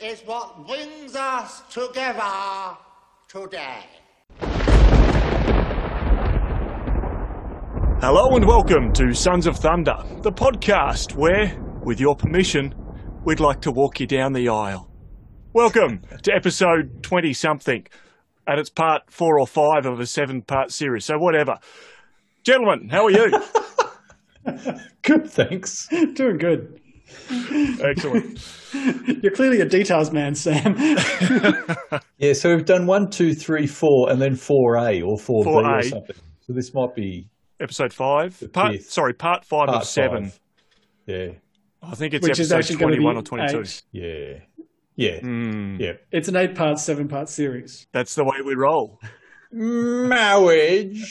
marriage. Marriage is what brings us together today. Hello and welcome to Sons of Thunder, the podcast where, with your permission, we'd like to walk you down the aisle. Welcome to episode 20 something, and it's part four or five of a seven part series, so whatever. Gentlemen, how are you? Good, thanks. Doing good. Excellent. You're clearly a details man, Sam. Yeah, so we've done one, two, three, four, and then four A or four B 4A. or something. So this might be Episode five. Part, fifth. sorry, part five part of seven. five. Yeah, I think it's Which episode actually going to 21 be or 22. eight. yeah, yeah, Hmm. yeah. It's an eight-part, seven-part series. That's the way we roll. Marriage.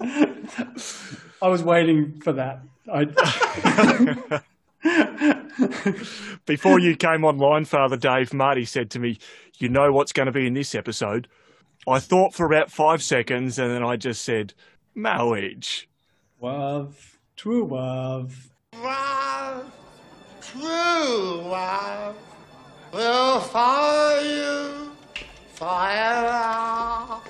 I was waiting for that. I, Before you came online, Father Dave, Marty said to me, You know what's going to be in this episode? I thought for about five seconds and then I just said, Marriage. love, true love. Love, true love, will follow you forever.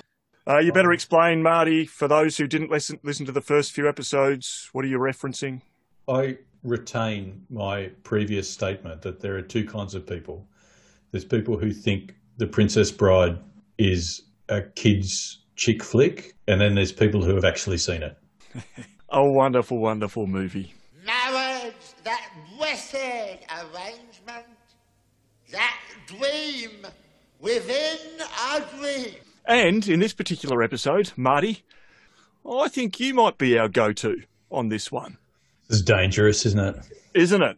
Uh, you better explain, Marty, for those who didn't listen, listen to the first few episodes, what are you referencing? I retain my previous statement that there are two kinds of people. There's people who think The Princess Bride is a kids' chick flick, and then there's people who have actually seen it. A wonderful, wonderful movie. Marriage, that blessed arrangement, that dream within a dream. And in this particular episode, Marty, I think you might be our go to on this one, It's dangerous, isn't it? isn't it?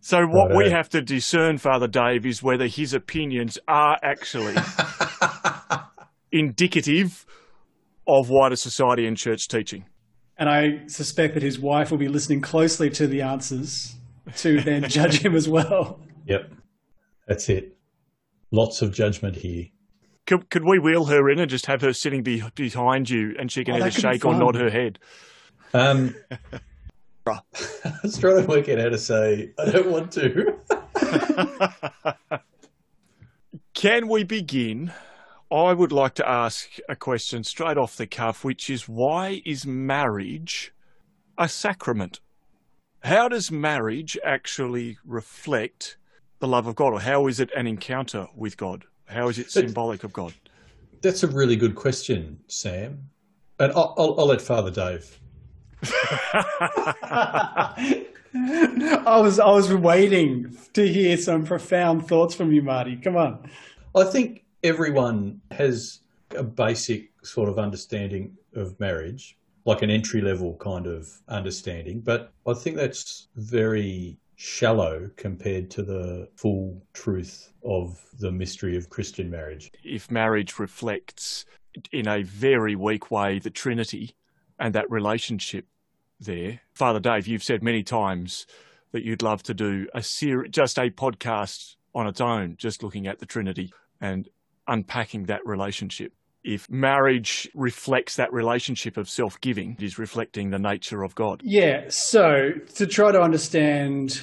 So, what we eh? have to discern, Father Dave, is whether his opinions are actually indicative of wider society and church teaching. And I suspect that his wife will be listening closely to the answers to then judge him as well. Yep. That's it. Lots of judgment here. Could, could we wheel her in and just have her sitting be, behind you and she can Oh, either that could be shake or nod her head? Um, I was trying to work out how to say, I don't want to. Can we begin? I would like to ask a question straight off the cuff, which is why is marriage a sacrament? How does marriage actually reflect the love of God, or how is it an encounter with God? How is it symbolic of God? That's a really good question, Sam. And I'll, I'll, I'll let Father Dave. I was I was waiting to hear some profound thoughts from you, Marty. Come on. I think everyone has a basic sort of understanding of marriage, like an entry level kind of understanding, but I think that's very shallow compared to the full truth of the mystery of Christian marriage. If marriage reflects in a very weak way the Trinity and that relationship there, Father Dave, you've said many times that you'd love to do a ser- just a podcast on its own, just looking at the Trinity and unpacking that relationship. If marriage reflects that relationship of self giving, it is reflecting the nature of God. Yeah, so to try to understand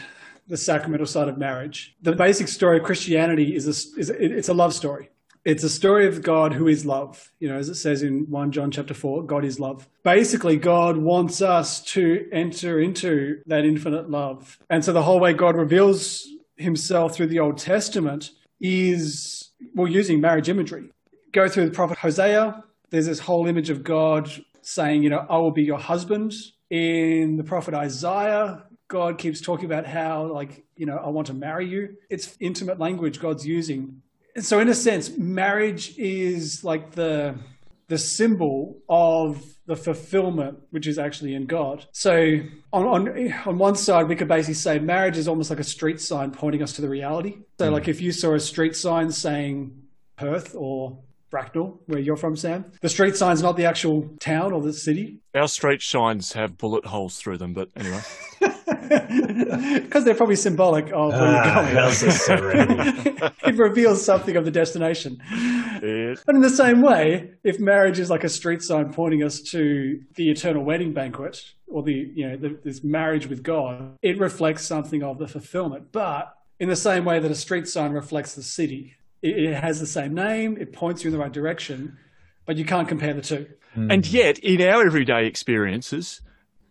the sacramental side of marriage, the basic story of Christianity is a, is a, it's a love story. It's a story of God who is love. You know, as it says in 1 John chapter 4, God is love. Basically, God wants us to enter into that infinite love. And so the whole way God reveals himself through the Old Testament is, well, using marriage imagery. Go through the prophet Hosea, there's this whole image of God saying, you know, I will be your husband. In the prophet Isaiah, God keeps talking about how, like, you know, I want to marry you. It's intimate language God's using. So, in a sense, marriage is like the the symbol of the fulfillment, which is actually in God. So, on, on on one side, we could basically say marriage is almost like a street sign pointing us to the reality. So, hmm. like, if you saw a street sign saying Perth or Bracknell, where you're from, Sam, the street sign's not the actual town or the city. Our street signs have bullet holes through them, but anyway. Because they're probably symbolic of where Ah, you're going. how's the serenity? it reveals something of the destination. Yeah. But in the same way, if marriage is like a street sign pointing us to the eternal wedding banquet or the you know the, this marriage with God, it reflects something of the fulfillment. But in the same way that a street sign reflects the city, it, it has the same name, it points you in the right direction, but you can't compare the two. And yet, in our everyday experiences,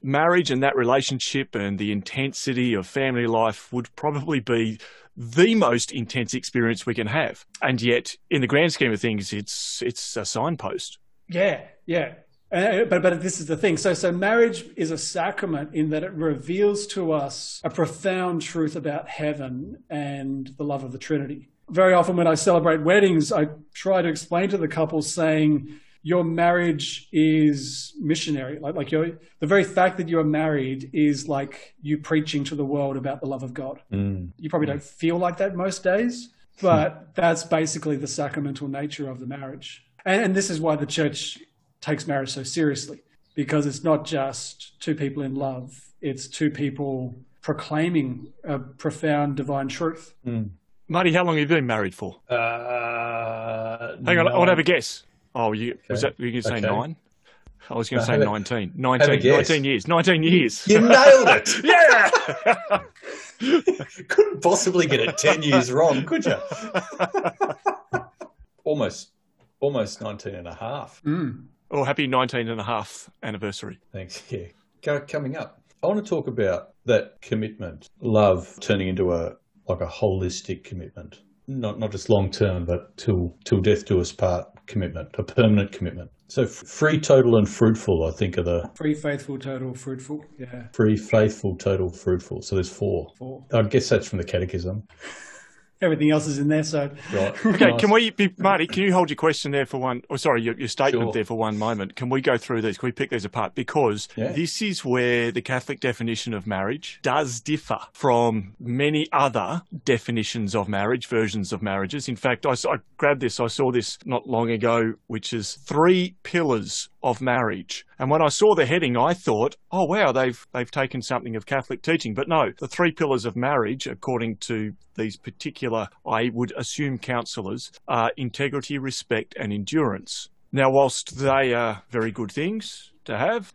marriage and that relationship and the intensity of family life would probably be the most intense experience we can have. And yet, in the grand scheme of things, it's it's a signpost. Yeah, yeah. Uh, but but this is the thing. So so marriage is a sacrament in that it reveals to us a profound truth about heaven and the love of the Trinity. Very often when I celebrate weddings, I try to explain to the couple saying your marriage is missionary. Like like your the very fact that you are married is like you preaching to the world about the love of God. Mm. You probably don't feel like that most days, but that's basically the sacramental nature of the marriage. And, and this is why the church takes marriage so seriously, because it's not just two people in love, it's two people proclaiming a profound divine truth. Marty, how long have you been married for? Uh, Hang on, I want to have a guess. Oh, you was Okay. that you going to say Okay. nine? I was going No, to say 19. have 19, 19 years. 19 years. You nailed it. yeah! Couldn't possibly get it 10 years wrong, could you? almost, almost 19 and a half. Mm. oh, happy 19 and a half anniversary. Thanks. Yeah. Coming up, I want to talk about that commitment, love turning into a like a holistic commitment, not not just long term, but till till death do us part commitment, a permanent commitment. So free, total, and fruitful, I think, are the Free, faithful, total, fruitful. Yeah. free, faithful, total, fruitful. So there's four. Four. I guess that's from the Catechism, Everything else is in there. So right? Okay, Nice. can we, be, Marty, can you hold your question there for one, or sorry, your, your statement Sure. there for one moment? Can we go through these? Can we pick these apart? Because Yeah. this is where the Catholic definition of marriage does differ from many other definitions of marriage, versions of marriages. In fact, I grabbed this, I saw this not long ago, which is three pillars of marriage. And when I saw the heading, I thought, oh wow, they've they've taken something of Catholic teaching. But no, the three pillars of marriage, according to these particular, I would assume counsellors, are integrity, respect, and endurance. Now, whilst they are very good things to have,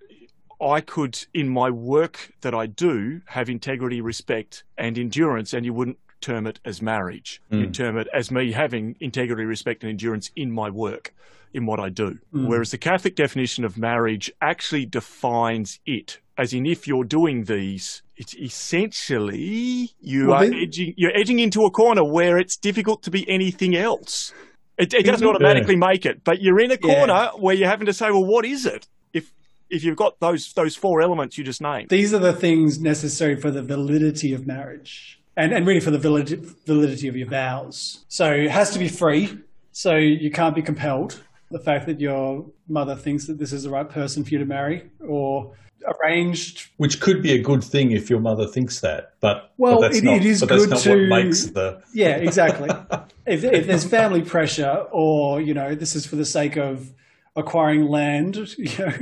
I could, in my work that I do, have integrity, respect, and endurance, and you wouldn't term it as marriage. You'd mm. term it as me having integrity, respect, and endurance in my work, in what I do. Mm. Whereas the Catholic definition of marriage actually defines it, as in if you're doing these, it's essentially you Well, are they- edging, you're edging into a corner where it's difficult to be anything else. It, it doesn't automatically make it, but you're in a Yeah. corner where you're having to say, well, what is it? If if you've got those those four elements you just named. these are the things necessary for the validity of marriage and, and really for the validity, validity of your vows. So it has to be free. So you can't be compelled. The fact that your mother thinks that this is the right person for you to marry or arranged. Which could be a good thing if your mother thinks that, but Well, but that's it- not, it is but that's good not to- what makes the Yeah, exactly. if, if there's family pressure or, you know, this is for the sake of acquiring land, you know,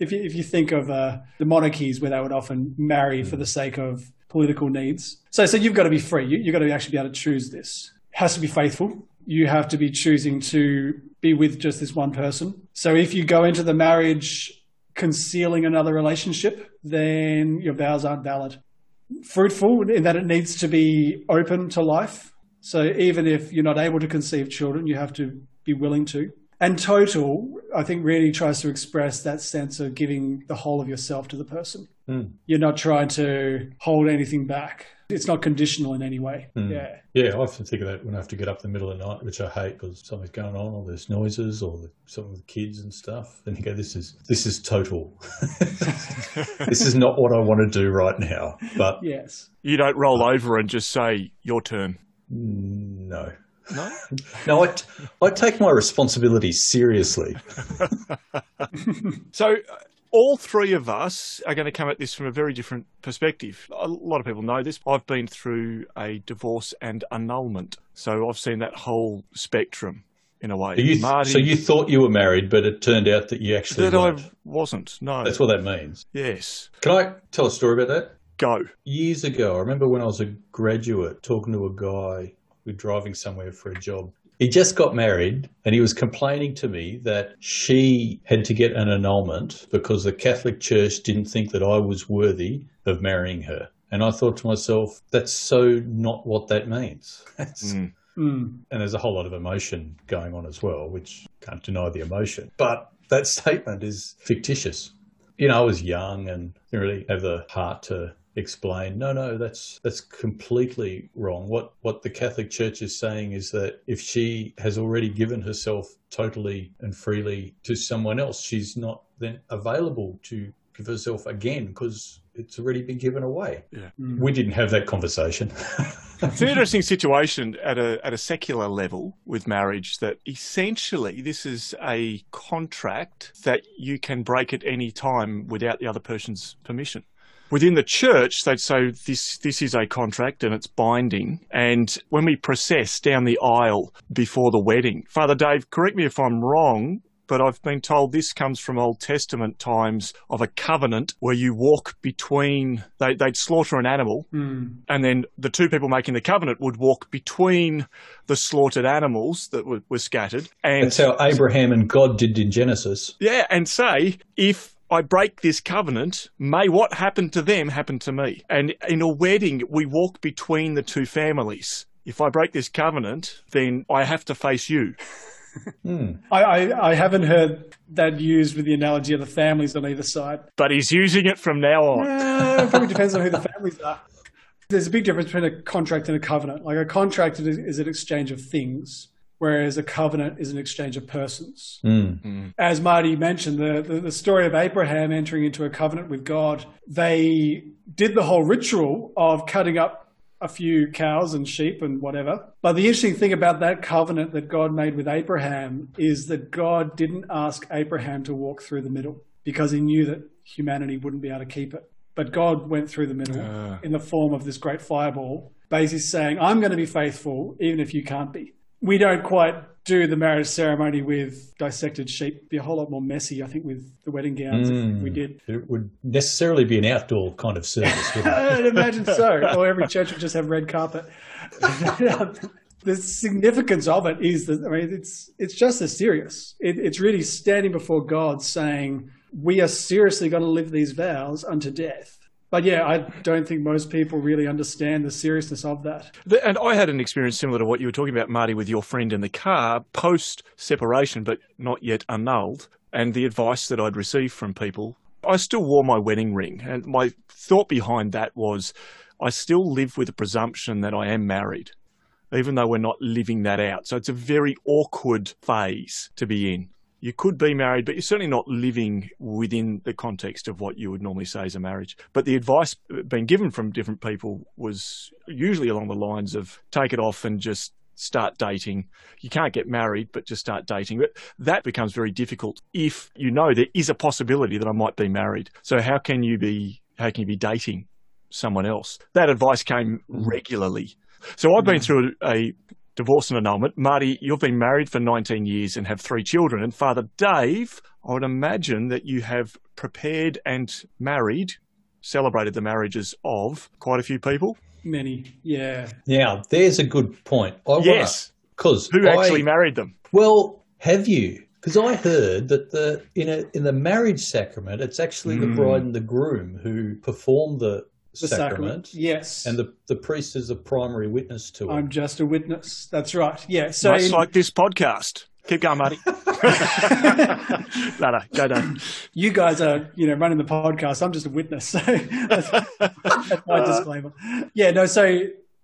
if, you, if you think of uh, the monarchies where they would often marry for the sake of political needs. So, so you've got to be free. You, you've got to actually be able to choose this. It has to be faithful. You have to be choosing to be with just this one person. So if you go into the marriage concealing another relationship, then your vows aren't valid fruitful in that it needs to be open to life. So even if you're not able to conceive children, you have to be willing to. And total, I think, really tries to express that sense of giving the whole of yourself to the person. Hmm. You're not trying to hold anything back. It's not conditional in any way. Hmm. Yeah. Yeah, I often think of that when I have to get up in the middle of the night, which I hate because something's going on, or there's noises, or the, something with kids and stuff. And you go, "This is this is total. this is not what I want to do right now." But Yes. You don't roll over and just say your turn. no, No. no, I, t- I take my responsibilities seriously. So, uh, all three of us are going to come at this from a very different perspective. A lot of people know this. I've been through a divorce and annulment, so I've seen that whole spectrum in a way. You, Marty, so you thought you were married, but it turned out that you actually that I weren't. wasn't. No. That's what that means. yes. Can I tell a story about that? Go. Years ago, I remember when I was a graduate talking to a guy who was driving somewhere for a job. He just got married and he was complaining to me that she had to get an annulment because the Catholic Church didn't think that I was worthy of marrying her. And I thought to myself, that's so not what that means. Mm. Mm. And there's a whole lot of emotion going on as well, which can't deny the emotion. But that statement is fictitious. You know, I was young and didn't really have the heart to explain no no that's that's completely wrong what what the catholic church is saying is that if she has already given herself totally and freely to someone else she's not then available to give herself again because it's already been given away Yeah. Mm. we didn't have that conversation It's an interesting situation at a at a secular level with marriage that essentially this is a contract that you can break at any time without the other person's permission. Within the church, they'd say this this is a contract and it's binding. And when we process down the aisle before the wedding, Father Dave, correct me if I'm wrong, but I've been told this comes from Old Testament times of a covenant where you walk between, they, they'd slaughter an animal Mm. and then the two people making the covenant would walk between the slaughtered animals that were, were scattered and that's how abraham and god did in genesis yeah and say if I break this covenant, may what happened to them happen to me. And in a wedding, we walk between the two families. If I break this covenant, then I have to face you. Hmm. I, I, I haven't heard that used with the analogy of the families on either side. But he's using it from now on. It probably depends on who the families are. There's a big difference between a contract and a covenant. Like a contract is, is an exchange of things, whereas a covenant is an exchange of persons. Hmm. As Marty mentioned, the, the, the story of Abraham entering into a covenant with God, they did the whole ritual of cutting up a few cows and sheep and whatever. But the interesting thing about that covenant that God made with Abraham is that God didn't ask Abraham to walk through the middle because he knew that humanity wouldn't be able to keep it. But God went through the middle Ah. in the form of this great fireball, basically saying, I'm going to be faithful even if you can't be. We don't quite do the marriage ceremony with dissected sheep. It'd be a whole lot more messy, I think, with the wedding gowns if we hmm. did. it would necessarily be an outdoor kind of service wouldn't it? I'd imagine so. Or every church would just have red carpet. the significance of it is that I mean it's it's just as serious. It, it's really standing before God saying we are seriously going to live these vows unto death. But yeah, I don't think most people really understand the seriousness of that. And I had an experience similar to what you were talking about, Marty, with your friend in the car post separation, but not yet annulled. And the advice that I'd received from people, I still wore my wedding ring. And my thought behind that was I still live with the presumption that I am married, even though we're not living that out. So it's a very awkward phase to be in. You could be married, but you're certainly not living within the context of what you would normally say is a marriage. But the advice being given from different people was usually along the lines of take it off and just start dating. You can't get married, but just start dating. But that becomes very difficult if you know there is a possibility that I might be married. So how can you be how can you be dating someone else? That advice came regularly. So I've been mm. through a, a divorce and annulment. Marty, you've been married for 19 years and have three children. And Father Dave, I would imagine that you have prepared and married, celebrated the marriages of quite a few people. Many, yeah. now there's a good point I Yes. because Who actually married them? Well, have you? Because I heard that the in a in the marriage sacrament, it's actually the Mm. bride and the groom who perform the, The sacrament, sacrament. Yes. and the the priest is a primary witness to it. I'm just a witness. That's right. Yeah. So Much in- like this podcast. Keep going, Marty. no, no, go down. you guys are, you know, running the podcast. I'm just a witness. So that's, that's my uh, disclaimer. Yeah, no. So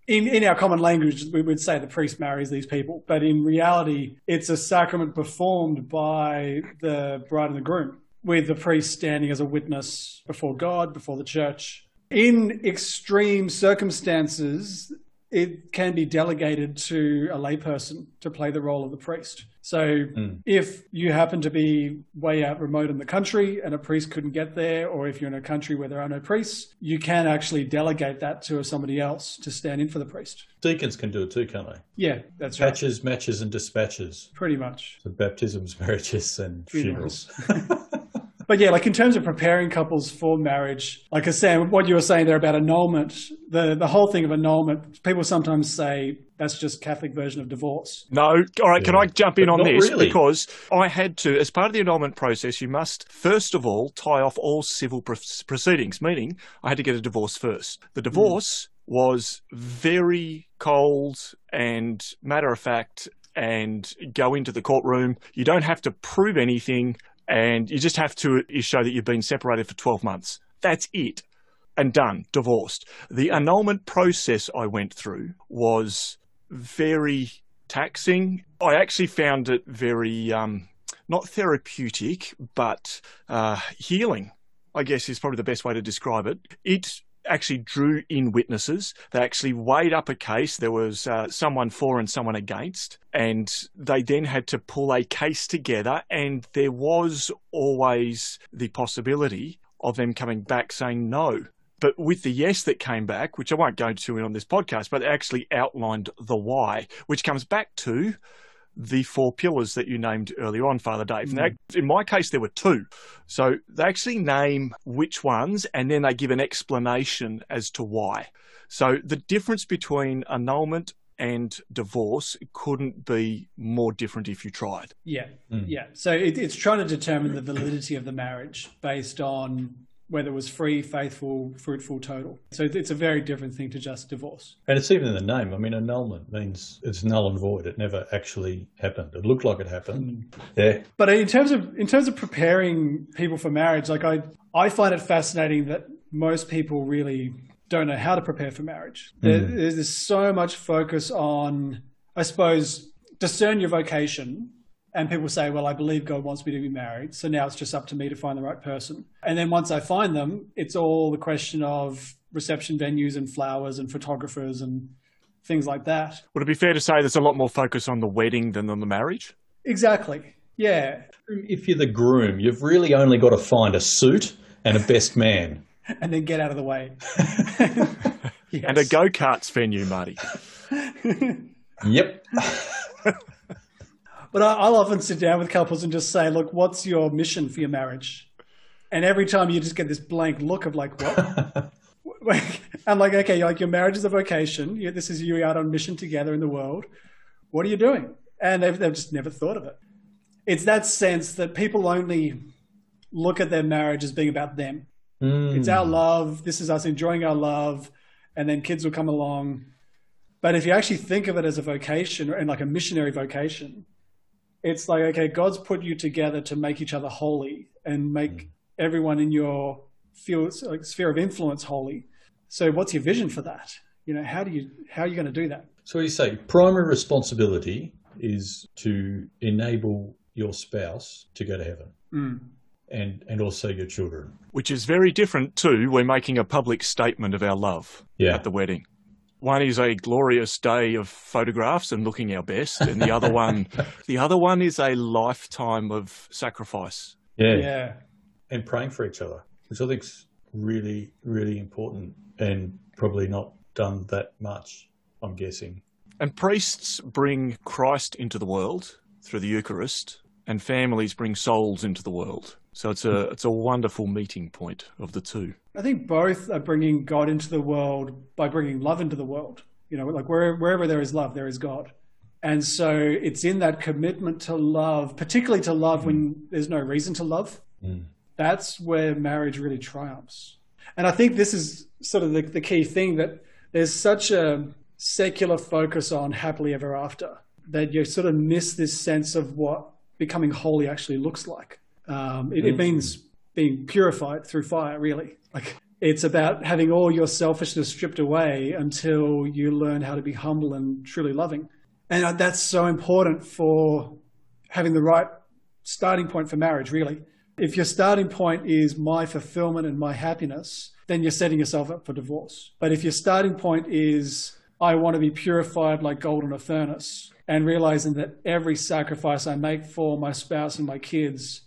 in, in our common language, we would say the priest marries these people, but in reality, it's a sacrament performed by the bride and the groom, with the priest standing as a witness before God, before the church. In extreme circumstances, it can be delegated to a layperson to play the role of the priest. So hmm. if you happen to be way out remote in the country and a priest couldn't get there, or if you're in a country where there are no priests, you can actually delegate that to somebody else to stand in for the priest. Deacons can do it too, can't they? Yeah, that's right. Patches, matches, and dispatches. Pretty much. So baptisms, marriages, and Funerals. funerals. but yeah, like in terms of preparing couples for marriage, like I said, what you were saying there about annulment, the, the whole thing of annulment, people sometimes say that's just Catholic version of divorce. No, all right. Can I jump in But on this really. because I had to, as part of the annulment process, you must first of all tie off all civil pro- proceedings. Meaning, I had to get a divorce first. The hmm. divorce was very cold and matter of fact, and go into the courtroom. You don't have to prove anything, and you just have to show that you've been separated for twelve months. That's it and done, divorced. The annulment process I went through was very taxing. I actually found it very, um, not therapeutic, but uh, healing, I guess is probably the best way to describe it. It actually drew in witnesses. They actually weighed up a case. There was uh, someone for and someone against, and they then had to pull a case together. And there was always the possibility of them coming back saying no. But with the yes that came back, which I won't go into in on this podcast, but actually outlined the why, which comes back to the four pillars that you named earlier on, Father Dave. Now, mm. in my case, there were two. So they actually name which ones and then they give an explanation as to why. So the difference between annulment and divorce couldn't be more different if you tried. Yeah, mm. yeah. So it, it's trying to determine the validity of the marriage based on whether it was free, faithful, fruitful, total. So it's a very different thing to just divorce. And it's even in the name. I mean, annulment means it's null and void. It never actually happened. It looked like it happened. Hmm. Yeah. But in terms of in terms of preparing people for marriage, like I I find it fascinating that most people really don't know how to prepare for marriage. Hmm. There, there's so much focus on, I suppose, discern your vocation. And people say, well, I believe God wants me to be married. So now it's just up to me to find the right person. And then once I find them, it's all the question of reception venues and flowers and photographers and things like that. Would it be fair to say there's a lot more focus on the wedding than on the marriage? Exactly. Yeah. If you're the groom, you've really only got to find a suit and a best man. And then get out of the way. Yes. And a go karts venue, Marty. Yep. But I- I'll often sit down with couples and just say, look, what's your mission for your marriage? And every time you just get this blank look of like, what? I'm like, okay, like your marriage is a vocation. You, this is you out on mission together in the world. What are you doing? And they've, they've just never thought of it. It's that sense that people only look at their marriage as being about them. Hmm. It's our love. This is us enjoying our love. And then kids will come along. But if you actually think of it as a vocation and like a missionary vocation, it's like okay god's put you together to make each other holy and make mm. everyone in your field, like, sphere of influence holy so what's your vision for that you know how do you how are you going to do that So you say primary responsibility is to enable your spouse to go to heaven. Mm. And and also your children. Which is very different to we're making a public statement of our love Yeah. at the wedding. One is a glorious day of photographs and looking our best, and the other one, the other one is a lifetime of sacrifice. Yeah. yeah And praying for each other, which I think's really, really important and probably not done that much, I'm guessing. And priests bring Christ into the world through the Eucharist, and families bring souls into the world. So it's a it's a wonderful meeting point of the two. i think both are bringing god into the world by bringing love into the world you know like where, wherever there is love there is god and so it's in that commitment to love particularly to love when mm. there's no reason to love mm. that's where marriage really triumphs. And I think this is sort of the, the key thing that there's such a secular focus on happily ever after that you sort of miss this sense of what becoming holy actually looks like. Um, it, it means being purified through fire, really. Like it's about having all your selfishness stripped away until you learn how to be humble and truly loving. And that's so important for having the right starting point for marriage, really. If your starting point is my fulfillment and my happiness, then you're setting yourself up for divorce. But if your starting point is I want to be purified like gold in a furnace, and realizing that every sacrifice I make for my spouse and my kids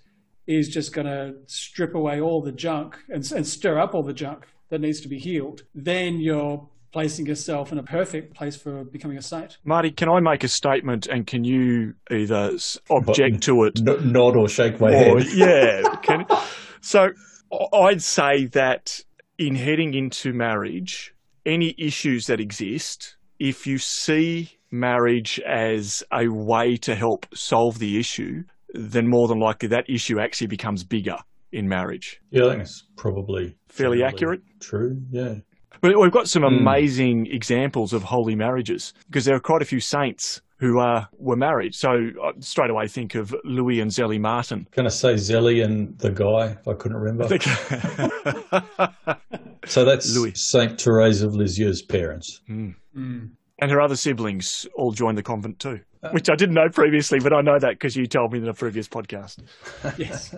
is just going to strip away all the junk and, and stir up all the junk that needs to be healed, then you're placing yourself in a perfect place for becoming a saint. Marty, can I make a statement and can you either s- object to it N- nod or shake my or head. yeah, can, So I'd say that in heading into marriage, any issues that exist, if you see marriage as a way to help solve the issue, then more than likely that issue actually becomes bigger in marriage. Yeah, I think it's probably Fairly accurate? True. Yeah. But we've got some Hmm. amazing examples of holy marriages because there are quite a few saints who are were married. So I straight away think of Louis and Zélie Martin. Can I say Zélie and the guy I couldn't remember. So that's Louis. Saint Therese of Lisieux's parents. Mm. And her other siblings all joined the convent too, uh. which I didn't know previously, but I know that because you told me in a previous podcast. Yes.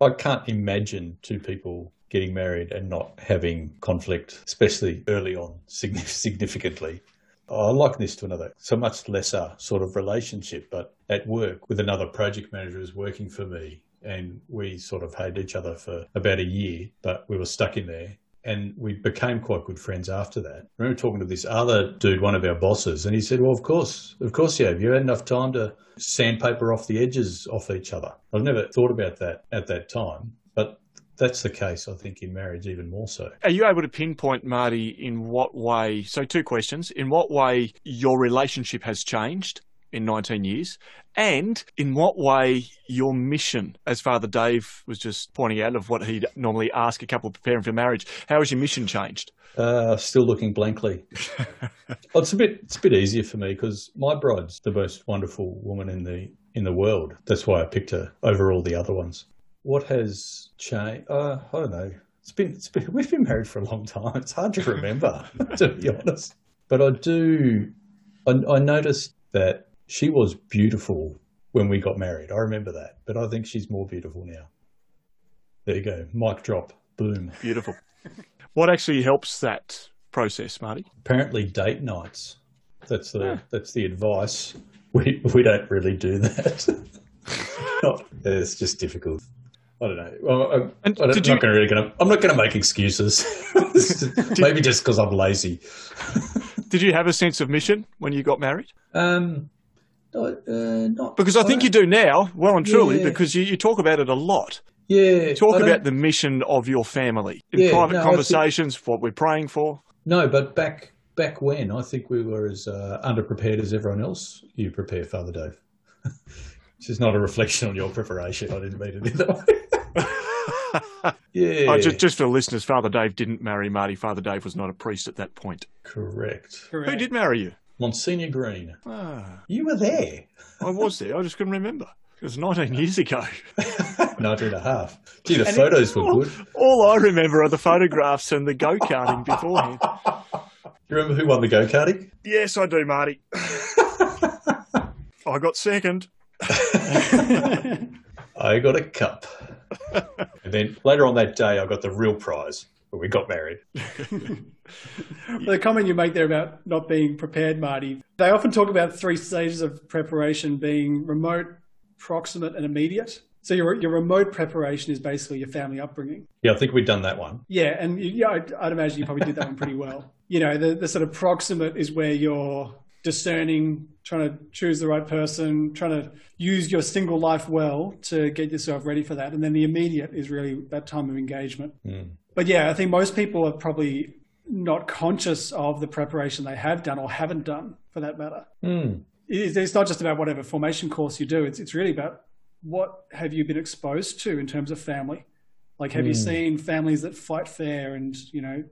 I can't imagine two people getting married and not having conflict, especially early on, significantly. I liken this to another, so much lesser sort of relationship, but at work with another project manager who's working for me. And we sort of hated each other for about a year, but we were stuck in there. And we became quite good friends after that. I remember talking to this other dude, one of our bosses, and he said, Well, of course, of course you have. You had enough time to sandpaper off the edges off each other. I've never thought about that at that time, but that's the case, I think, in marriage even more so. Are you able to pinpoint, Marty, in what way? So, two questions. In what way your relationship has changed in 19 years? And in what way your mission, as Father Dave was just pointing out, of what he'd normally ask a couple preparing for marriage, how has your mission changed? Uh, still looking blankly. well, it's a bit it's a bit easier for me because my bride's the most wonderful woman in the in the world. That's why I picked her over all the other ones. What has changed? Uh, I don't know. It's been it's been we've been married for a long time. It's hard to remember, to be honest. But I do. I, I noticed that she was beautiful when we got married. I remember that, but I think she's more beautiful now. There you go. Mic drop. Boom. Beautiful. what actually helps that process, Marty? apparently date nights. That's the that's the advice. We we don't really do that. Not- it's just difficult. I don't know. Well, I'm, And I you- not going to really gonna, I'm not going to make excuses. Maybe just because I'm lazy. Did you have a sense of mission when you got married? Um, uh, not Because I think you do now, well and truly, Yeah. because you, you talk about it a lot. Yeah, Talk about the mission of your family in Yeah, private no, I conversations, what we're praying for. No, but back back when I think we were as uh, underprepared as everyone else. You prepare, Father Dave. this is not a reflection on your preparation. I didn't mean it in that way. yeah, Oh, just, just for listeners, Father Dave didn't marry Marty. Father Dave was not a priest at that point. correct. Who did marry you? Monsignor Green, Ah, you were there. I was there. I just couldn't remember. It was 19 years ago. 19 and a half. Gee, the photos were good. All I remember are the photographs and the go karting beforehand. You remember who won the go karting? Yes, I do, Marty. I got second. I got a cup. and then later on that day, I got the real prize when we got married. The comment you make there about not being prepared, Marty, they often talk about three stages of preparation being remote, proximate, and immediate. So your, your remote preparation is basically your family upbringing. Yeah, I think we've done that one. Yeah, and you- yeah, I'd, I'd imagine you probably did that one pretty well. You know, the, the sort of proximate is where you're discerning, trying to choose the right person, trying to use your single life well to get yourself ready for that. And then the immediate is really that time of engagement. Hmm. But yeah, I think most people are probably not conscious of the preparation they have done or haven't done, for that matter. Hmm. It- It's not just about whatever formation course you do. It's it's really about what have you been exposed to in terms of family. Like, have you hmm. seen families that fight fair and you know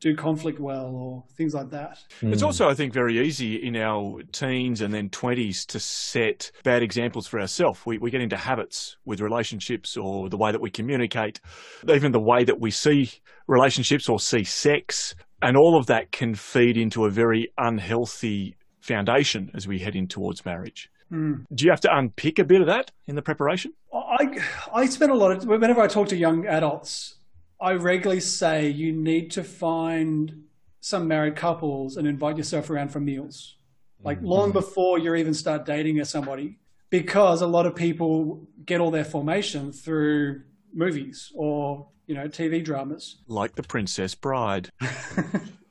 do conflict well or things like that? It's hmm. also, I think, very easy in our teens and then 20s to set bad examples for ourselves. We, we get into habits with relationships or the way that we communicate, even the way that we see relationships or see sex. And all of that can feed into a very unhealthy foundation as we head in towards marriage. Hmm. Do you have to unpick a bit of that in the preparation? I I spend a lot of whenever I talk to young adults, I regularly say you need to find some married couples and invite yourself around for meals, like mm-hmm. long before you even start dating somebody, because a lot of people get all their formation through movies or you know TV dramas. Like the Princess Bride.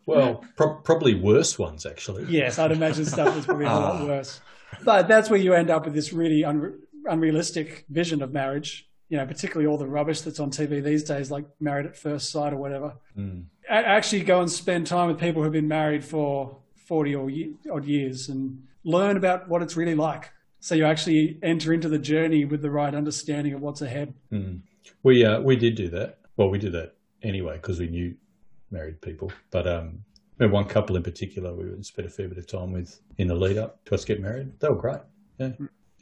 Well, pro- probably worse ones, actually. Yes, I'd imagine stuff that's probably a lot ah. worse. But that's where you end up with this really unre- unrealistic vision of marriage. You know, particularly all the rubbish that's on TV these days, like Married at First Sight or whatever. Mm. Actually, go and spend time with people who've been married for 40 or odd years and learn about what it's really like. So you actually enter into the journey with the right understanding of what's ahead. Mm. We uh, we did do that. Well, we did that anyway because we knew married people. But um, one couple in particular we spent a fair bit of time with in the lead up to us getting married. They were great. Yeah,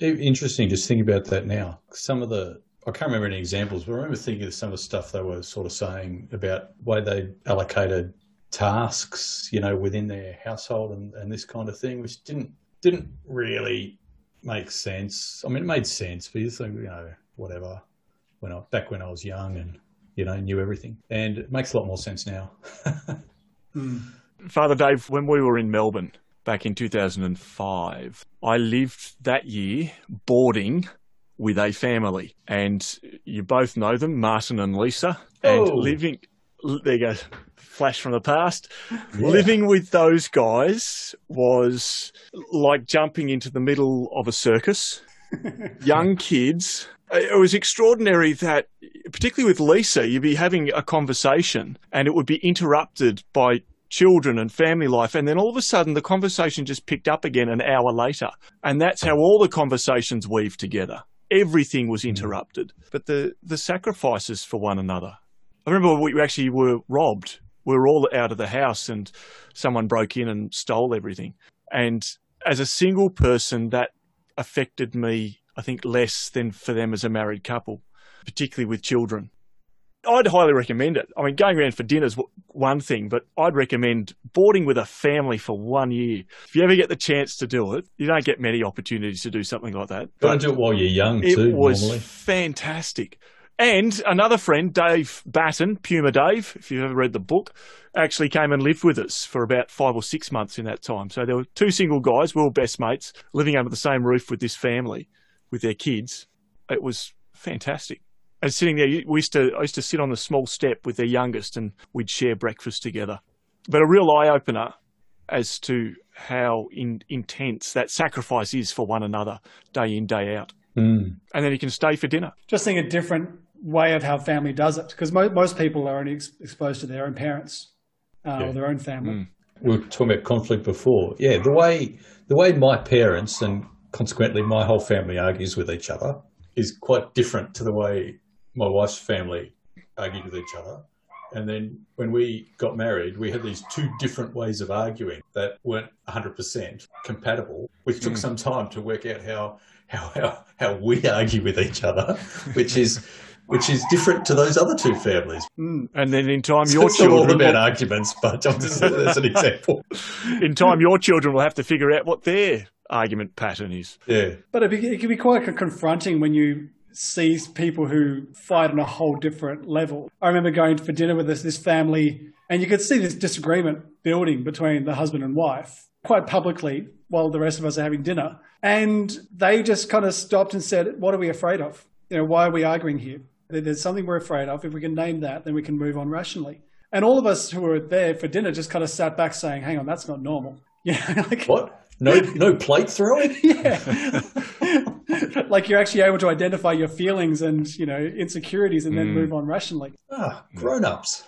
I- interesting. Just think about that now. Some of the I can't remember any examples, but I remember thinking of some of the stuff they were sort of saying about way they allocated tasks, you know, within their household and, and this kind of thing, which didn't didn't really make sense. I mean, it made sense, but you think, you know, whatever. When I back when I was young and you know knew everything, and it makes a lot more sense now. Hmm. Father Dave, when we were in Melbourne back in 2005, I lived that year boarding with a family. And you both know them, Martin and Lisa. And Oh. living, there you go, flash from the past. Living with those guys was like jumping into the middle of a circus. Young kids. It was extraordinary that, particularly with Lisa, you'd be having a conversation and it would be interrupted by children and family life. And then all of a sudden, the conversation just picked up again an hour later. And that's how all the conversations weave together. Everything was hmm. interrupted. But the, the sacrifices for one another. I remember we actually were robbed. We were all out of the house and someone broke in and stole everything. And as a single person, that affected me, I think, less than for them as a married couple, particularly with children. I'd highly recommend it. I mean, going around for dinner's one thing, but I'd recommend boarding with a family for one year. If you ever get the chance to do it, you don't get many opportunities to do something like that. Got to do it while you're young It too. was normally, fantastic. And another friend, Dave Batten, Puma Dave, if you've ever read the book, actually came and lived with us for about five or six months in that time. So there were two single guys, we were best mates, living under the same roof with this family, with their kids. It was fantastic. And sitting there, we used to, I used to sit on the small step with their youngest and we'd share breakfast together. But a real eye opener as to how in, intense that sacrifice is for one another, day in, day out. Mm. And then you can stay for dinner. Just seeing a different way of how family does it, because mo- most people are only ex- exposed to their own parents uh, Yeah. or their own family. we were talking about conflict before. Yeah, the way the way my parents and consequently my whole family argues with each other is quite different to the way my wife's family argued with each other. And then when we got married, we had these two different ways of arguing that weren't 100% compatible, which took mm. some time to work out how, how, how, how we argue with each other, which is, which is different to those other two families. Mm. And then in time, your it's not all children, about will, arguments, but I'm just as an example. in time, your children will have to figure out what their argument pattern is. Yeah. But it, be, it can be quite confronting when you see people who fight on a whole different level. I remember going for dinner with this, this family, and you could see this disagreement building between the husband and wife quite publicly while the rest of us are having dinner. And they just kind of stopped and said, What are we afraid of? You know, why are we arguing here? There- There's something we're afraid of. If we can name that, then we can move on rationally. And all of us who were there for dinner just kind of sat back saying, Hang on, that's not normal. Yeah, like, What? No, no plate throwing. yeah. Like you're actually able to identify your feelings and, you know, insecurities and then move on rationally. Ah, grown-ups.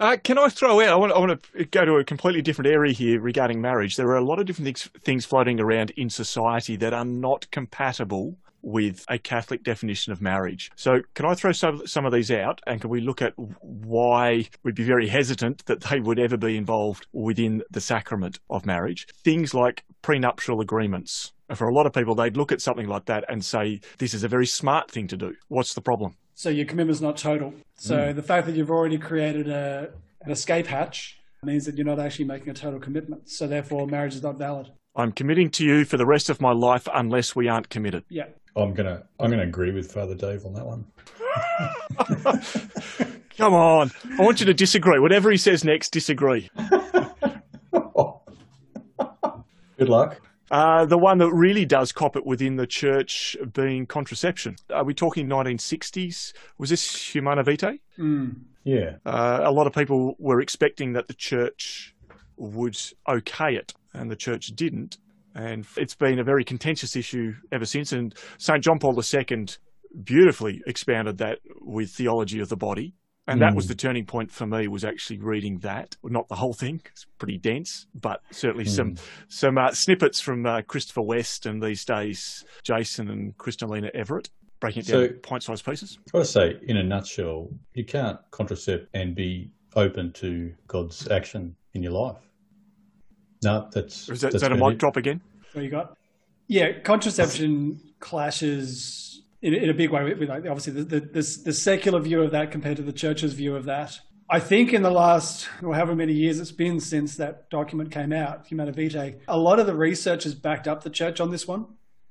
Uh, can I throw out? I want, I want to go to a completely different area here regarding marriage. There are a lot of different things, things floating around in society that are not compatible with a Catholic definition of marriage. So, can I throw some, some of these out and can we look at why we'd be very hesitant that they would ever be involved within the sacrament of marriage? Things like prenuptial agreements. For a lot of people, they'd look at something like that and say, this is a very smart thing to do. What's the problem? So your commitment's not total. So hmm. the fact that you've already created a, an escape hatch means that you're not actually making a total commitment. So therefore, marriage is not valid. I'm committing to you for the rest of my life unless we aren't committed. Yeah. I'm gonna, I'm gonna agree with Father Dave on that one. Come on. I want you to disagree. Whatever he says next, disagree. Good luck. Uh, the one that really does cop it within the church being contraception. Are we talking 1960s? Was this Humanae Vitae? Yeah. Uh, a lot of people were expecting that the church would okay it, and the church didn't. And it's been a very contentious issue ever since. And St. John Paul II beautifully expounded that with theology of the body. And that was Mm. the turning point for me was actually reading that. Not the whole thing, it's pretty dense, but certainly some some uh, snippets from uh, Christopher West and these days Jason and Crystalina Evert, breaking it down So- in point-sized pieces. I would say, in a nutshell, you can't contracept and be open to God's action in your life. No, that's Is that, is that's that a mic it. drop again? What you got? Yeah, contraception clashes in, in a big way with, with like, obviously the, the, the, the secular view of that compared to the church's view of that. I think in the last, or however many years it's been since that document came out, Humanae Vitae, a lot of the research has backed up the church on this one,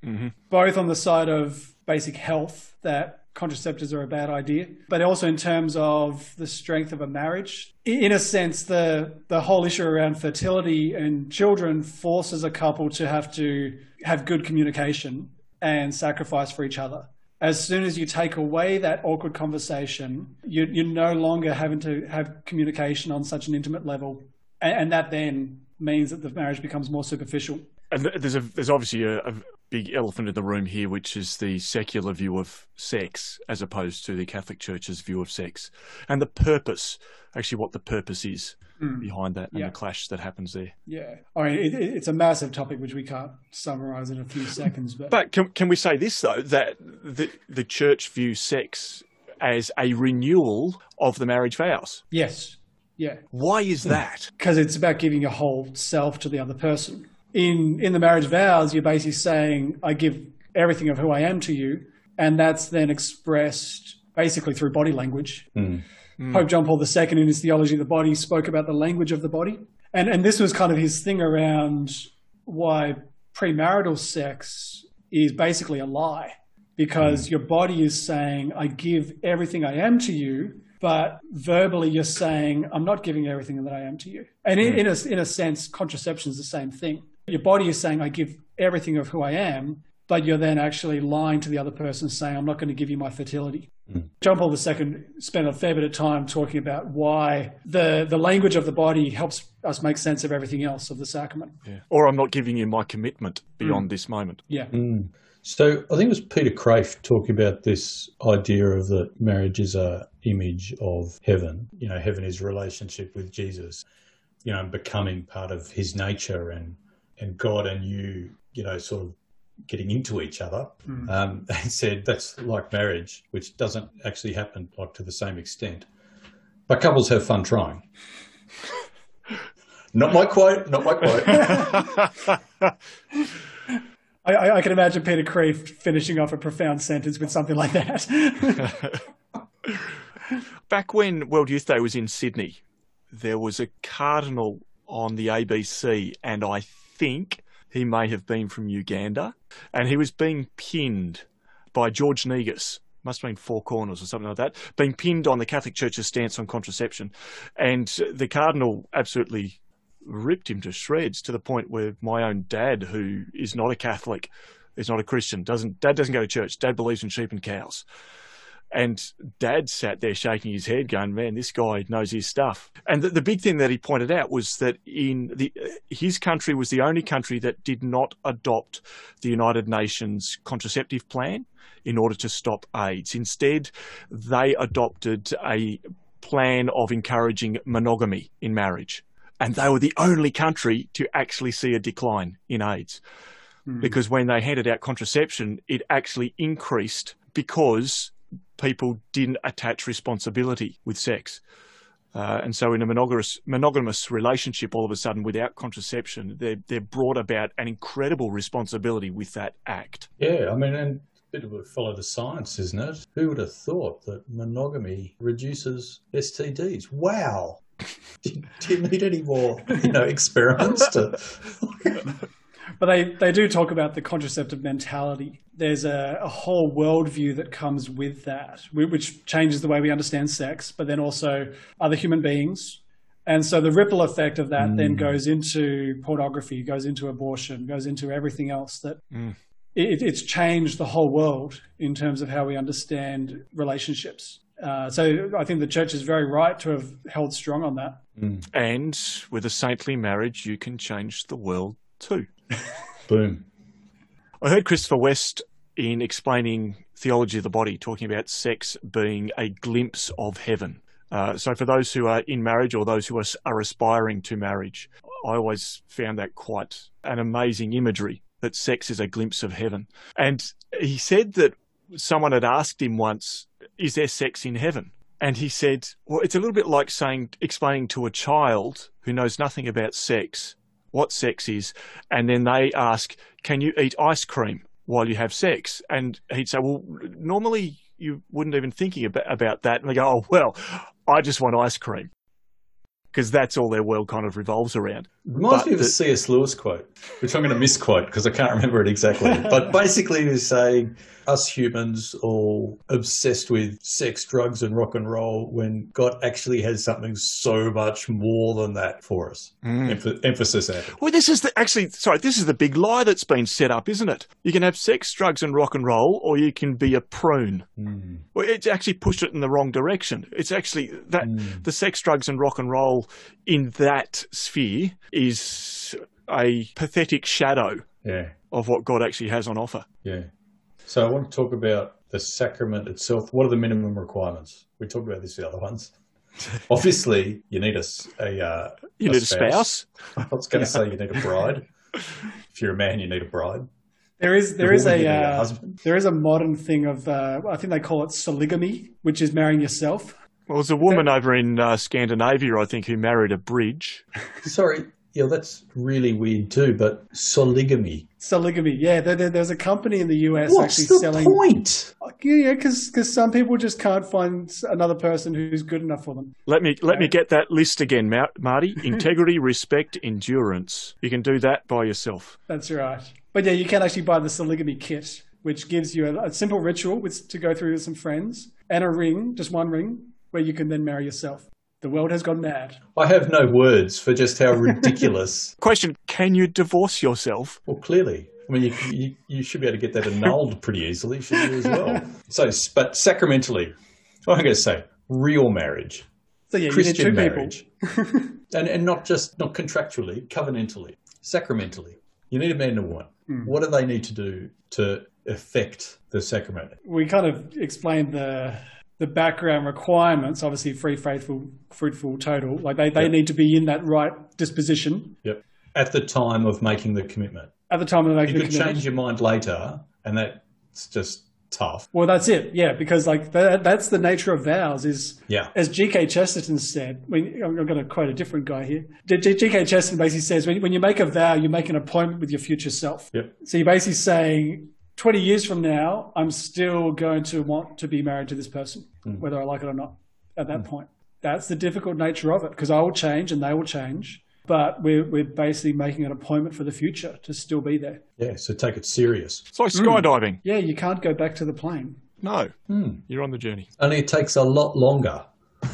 mm-hmm. both on the side of basic health, that contraceptives are a bad idea, but also in terms of the strength of a marriage. In a sense, the, the whole issue around fertility and children forces a couple to have to have good communication and sacrifice for each other. As soon as you take away that awkward conversation, you, you're no longer having to have communication on such an intimate level. And, and that then means that the marriage becomes more superficial. And there's a there's obviously a, a big elephant in the room here, which is the secular view of sex as opposed to the Catholic Church's view of sex, and the purpose, actually, what the purpose is hmm. behind that, and Yeah. the clash that happens there. Yeah. I mean, it- it's a massive topic which we can't summarize in a few seconds, but, But can can we say this though that the the church views sex as a renewal of the marriage vows? yes. Yeah. Why is that? because it's about giving your whole self to the other person. In in the marriage vows, you're basically saying, "I give everything of who I am to you," and that's then expressed basically through body language. Hmm. Hmm. Pope John Paul II, in his theology of the body, spoke about the language of the body, and and this was kind of his thing around why premarital sex is basically a lie because hmm. your body is saying, I give everything I am to you, but verbally you're saying, I'm not giving everything that I am to you. And in, in, a, in a sense, contraception is the same thing. Your body is saying, I give everything of who I am, but you're then actually lying to the other person saying, I'm not going to give you my fertility. Hmm. John Paul II spent a fair bit of time talking about why the, the language of the body helps us make sense of everything else of the sacrament. Yeah. Or I'm not giving you my commitment beyond hmm. this moment. Yeah. Hmm. So I think it was Peter Kreeft talking about this idea of that marriage is a image of heaven. You know, heaven is relationship with Jesus. You know, becoming part of His nature and and God and you. You know, sort of getting into each other. Um, and said that's like marriage, which doesn't actually happen like to the same extent. But couples have fun trying. not my quote. Not my quote. I, I, I can imagine Peter Kreeft finishing off a profound sentence with something like that. Back when World Youth Day was in Sydney, there was a cardinal on the ABC, and I think he may have been from Uganda, and he was being pinned by George Negus. Must have been four corners or something like that, being pinned on the Catholic Church's stance on contraception. And the Cardinal absolutely ripped him to shreds to the point where my own dad, who is not a Catholic, is not a Christian, doesn't dad doesn't go to church. Dad believes in sheep and cows. And dad sat there shaking his head, going, Man, this guy knows his stuff. And the, the big thing that he pointed out was that in the, his country was the only country that did not adopt the United Nations contraceptive plan in order to stop AIDS. Instead, they adopted a plan of encouraging monogamy in marriage. And they were the only country to actually see a decline in AIDS. Hmm. Because when they handed out contraception, it actually increased because people didn't attach responsibility with sex. Uh, and so, in a monogamous, monogamous relationship, all of a sudden, without contraception, they're, they're brought about an incredible responsibility with that act. Yeah, I mean, and a bit of a follow the science, isn't it? Who would have thought that monogamy reduces STDs? Wow. do, do you need any more, you know, experiments to? but they, they do talk about the contraceptive mentality. There's a, a whole worldview that comes with that, which changes the way we understand sex, but then also other human beings. And so the ripple effect of that then mm. goes into pornography, goes into abortion, goes into everything else that mm. it, it's changed the whole world in terms of how we understand relationships. Uh, so I think the church is very right to have held strong on that. Mm. And with a saintly marriage, you can change the world too. Boom. I heard Christopher West in explaining Theology of the Body, talking about sex being a glimpse of heaven. Uh, so for those who are in marriage or those who are, are aspiring to marriage, I always found that quite an amazing imagery that sex is a glimpse of heaven. And he said that someone had asked him once, Is there sex in heaven? And he said, Well, it's a little bit like saying, explaining to a child who knows nothing about sex what sex is. And then they ask, Can you eat ice cream while you have sex? And he'd say, Well, normally you wouldn't even thinking about, about that. And they go, Oh, well, I just want ice cream because that's all their world kind of revolves around. Reminds But me of a the- C.S. Lewis quote, which I'm going to misquote because I can't remember it exactly. but basically, he was saying us humans all obsessed with sex, drugs, and rock and roll when God actually has something so much more than that for us. Mm. Emph- emphasis added. Well, this is the actually sorry, this is the big lie that's been set up, isn't it? You can have sex, drugs, and rock and roll, or you can be a prune. Mm. Well, it's actually pushed it in the wrong direction. It's actually that mm. the sex, drugs, and rock and roll in that sphere is a pathetic shadow Yeah, of what God actually has on offer. yeah. So I want to talk about the sacrament itself. What are the minimum requirements? We talked about this the other ones. Obviously, you need a, s- a, uh, You need a spouse. I was going to say you need a bride. If you're a man, you need a bride. There is there a a woman, you need a uh, there is a modern thing of uh, I think they call it sologamy, which is marrying yourself. Well, there's a woman over in uh, Scandinavia, I think, who married a bridge. Sorry, yeah, that's really weird too. But sologamy. Sologamy, yeah. There, there- there's a company in the US actually selling. What's actually the selling. point? Yeah, yeah, because some people just can't find another person who's good enough for them. Let me let me get that list again, Ma- Marty. Integrity, respect, endurance. You can do that by yourself. That's right. But yeah, you can actually buy the Sologamy kit, which gives you a, a simple ritual with, to go through with some friends and a ring, just one ring, where you can then marry yourself. The world has gone mad. I have no words for just how ridiculous. Question: Can you divorce yourself? well, clearly, I mean, you, you you should be able to get that annulled pretty easily, should you as well? So, but sacramentally, I'm going to say real marriage, So yeah, Christian you two marriage, and and not just not contractually, covenantally, sacramentally. You need a man and a woman. Hmm. What do they need to do to effect the sacrament? We kind of explained the the background requirements. Obviously, free, faithful, fruitful, total. Like they, they Yep. need to be in that right disposition Yep. At the time of making the commitment, at the time of making you the commitment. You could change your mind later, and that's just tough. Well, that's it. Yeah, because like that, that's the nature of vows. Is Yeah. as G.K. Chesterton said. When, I'm going to quote a different guy here. G.K. Chesterton basically says when, when you make a vow, you make an appointment with your future self. Yep. So you're basically saying, 20 years from now, I'm still going to want to be married to this person, hmm. whether I like it or not. At that hmm. point, that's the difficult nature of it because I will change and they will change. But we're, we're basically making an appointment for the future to still be there. Yeah. So take it serious. It's like skydiving. Mm. Yeah, you can't go back to the plane. No, hmm. you're on the journey. Only it takes a lot longer.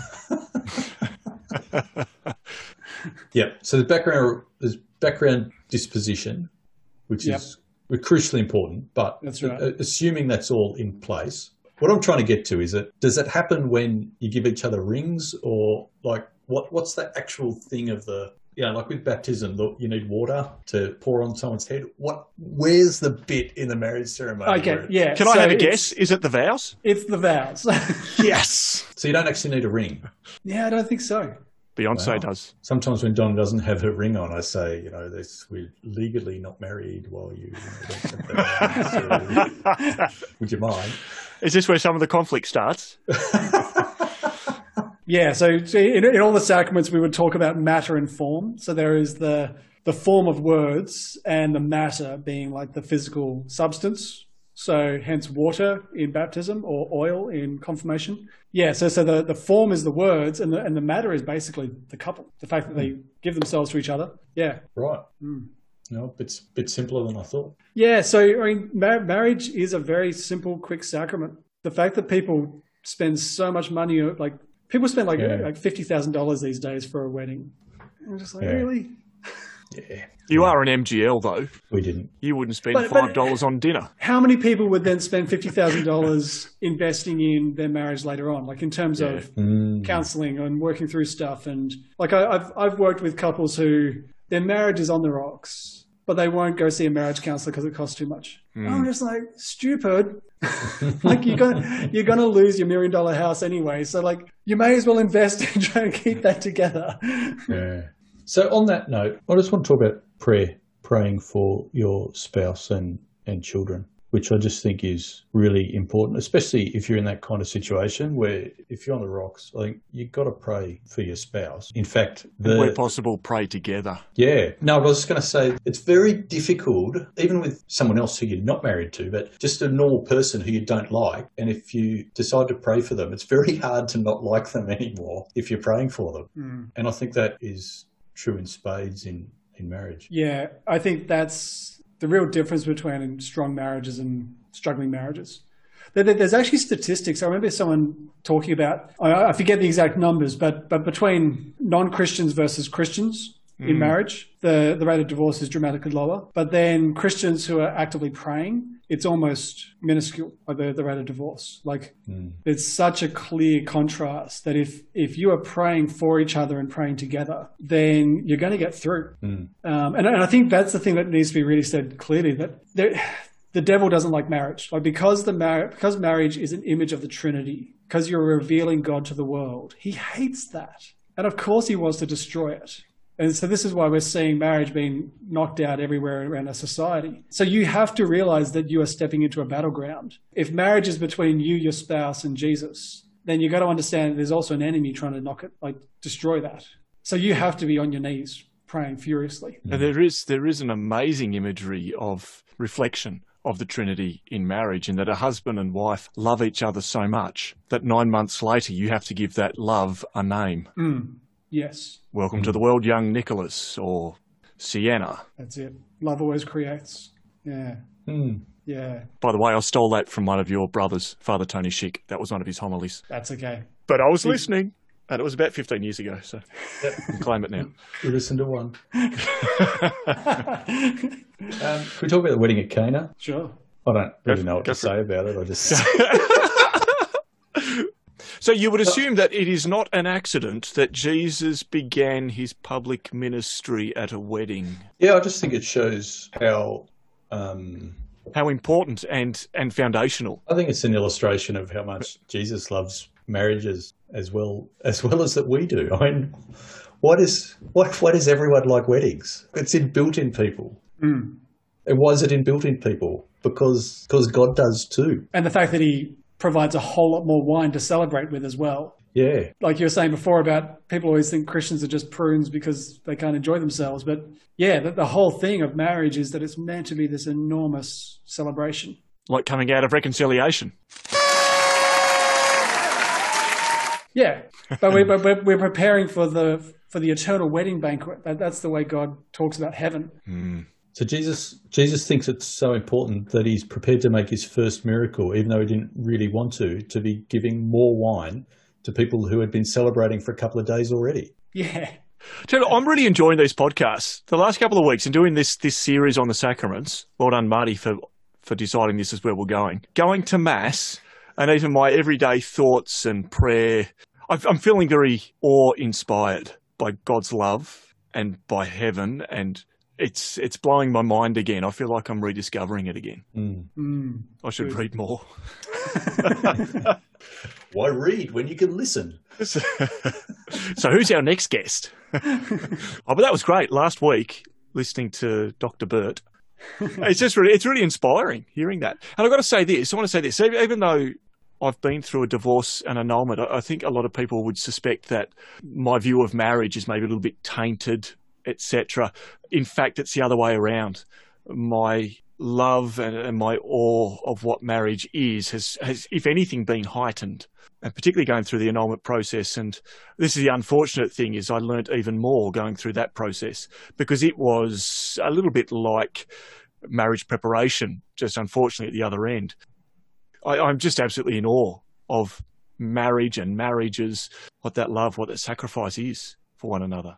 yeah. So the background there's background disposition, which Yep. is crucially important. But That's right. a- assuming that's all in place, what I'm trying to get to is it does it happen when you give each other rings, or like what what's the actual thing of the yeah, like with baptism, look, you need water to pour on someone's head. What? Where's the bit in the marriage ceremony? Okay, yeah. Can I have a guess? Is it the vows? It's the vows. Yes. So you don't actually need a ring. yeah, I don't think so. Beyonce Wow. does. Sometimes when Donna doesn't have her ring on, I say, you know, this we're legally not married while you. you know, don't have that. So, would you mind? Is this where some of the conflict starts? Yeah, so, so in, in all the sacraments, we would talk about matter and form. So there is the the form of words and the matter being like the physical substance. So hence water in baptism or oil in confirmation. Yeah, so so the, the form is the words and the and the matter is basically the couple. The fact that they hmm. give themselves to each other. Yeah. Right. Hmm. No, it's a bit simpler than I thought. Yeah, so I mean, mar- marriage is a very simple, quick sacrament. The fact that people spend so much money, like people spend like Yeah. like fifty thousand dollars these days for a wedding. I'm just like, Yeah. really? Yeah, You are an MGL though. we didn't. You wouldn't spend But- but- five dollars on dinner. How many people would then spend fifty thousand dollars investing in their marriage later on, like in terms of mm. counselling and working through stuff? And like I, I've I've worked with couples who their marriage is on the rocks, but they won't go see a marriage counsellor because it costs too much. Mm. I'm just like stupid. like you're gonna you're gonna lose your million dollar house anyway. So like you may as well invest and try to keep that together. Yeah. So on that note, I just want to talk about prayer, praying for your spouse and, and children, which I just think is really important, especially if you're in that kind of situation where if you're on the rocks, I think you've got to pray for your spouse. In fact, the, Where possible, pray together. yeah. No, I was just going to say it's very difficult, even with someone else who you're not married to, but just a normal person who you don't like. And if you decide to pray for them, it's very hard to not like them anymore if you're praying for them. Mm. And I think that is true in spades in, in marriage. Yeah, I think that's the real difference between strong marriages and struggling marriages. There- there- There's actually statistics. I remember someone talking about. I forget the exact numbers, but but between non-Christians versus Christians in mm. marriage, the the rate of divorce is dramatically lower. But then Christians who are actively praying, it's almost minuscule. The the rate of divorce. Like mm. it's such a clear contrast that if if you are praying for each other and praying together, then you're going to get through. Mm. Um, and, and I think that's the thing that needs to be really said clearly that there, the devil doesn't like marriage. Like because the mar- because marriage is an image of the Trinity, because you're revealing God to the world, he hates that, and of course he wants to destroy it. And so this is why we're seeing marriage being knocked out everywhere around our society. So you have to realize that you are stepping into a battleground. If marriage is between you, your spouse, and Jesus, then you've got to understand that there's also an enemy trying to knock it, like destroy that. So you have to be on your knees praying furiously. And there is there is an amazing imagery of reflection of the Trinity in marriage, in that a husband and wife love each other so much that nine months later you have to give that love a name. Hmm. Yes, Welcome to the world, young Nicholas or Sienna. that's it. Love always creates. Yeah. Yeah, By the way, I stole that from one of your brothers, Father Tony Schick. That was one of his homilies. that's okay. But I was listening, and it was about 15 years ago, so I can claim it now. We listen to one. um, can we talk about the wedding at Cana? Sure. I don't really know what to for say about it. I just So you would assume that it is not an accident that Jesus began his public ministry at a wedding. yeah, I just think it shows how. Um, How important and, and foundational. I think it's an illustration of how much Jesus loves marriages as well as well as that we do. I mean, what is what why does everyone like weddings? It's in built in people. And why is it inbuilt in people? Because because God does too. And the fact that he provides a whole lot more wine to celebrate with as well. Yeah, Like you were saying before about people always think Christians are just prunes because they can't enjoy themselves. But yeah, the, the whole thing of marriage is that it's meant to be this enormous celebration. Like coming out of reconciliation. Yeah, but we but we're, we're preparing for the for the eternal wedding banquet. That, that's the way God talks about heaven. Hmm. So Jesus Jesus thinks it's so important that he's prepared to make his first miracle, even though he didn't really want to, to be giving more wine to people who had been celebrating for a couple of days already. Yeah, I'm really enjoying these podcasts. The last couple of weeks and doing this this series on the sacraments. Well done, Marty, for for deciding this is where we're going. Going to mass and even my everyday thoughts and prayer. I'm feeling very awe inspired by God's love and by heaven, and it's it's blowing my mind again. I feel like I'm rediscovering it again. Mm. Mm. I should read more. Why read when you can listen? so who's our next guest? oh, but that was great last week listening to Dr. Burt. It's just really, it's really inspiring hearing that. And I've got to say this. I want to say this. Even even though I've been through a divorce and annulment, I I think a lot of people would suspect that my view of marriage is maybe a little bit tainted, etc. In fact, it's the other way around. My love and, and my awe of what marriage is has, has, if anything, been heightened and particularly going through the annulment process. And this is the unfortunate thing is I learnt even more going through that process because it was a little bit like marriage preparation, just unfortunately at the other end. I, I'm just absolutely in awe of marriage and marriages, what that love, what that sacrifice is for one another.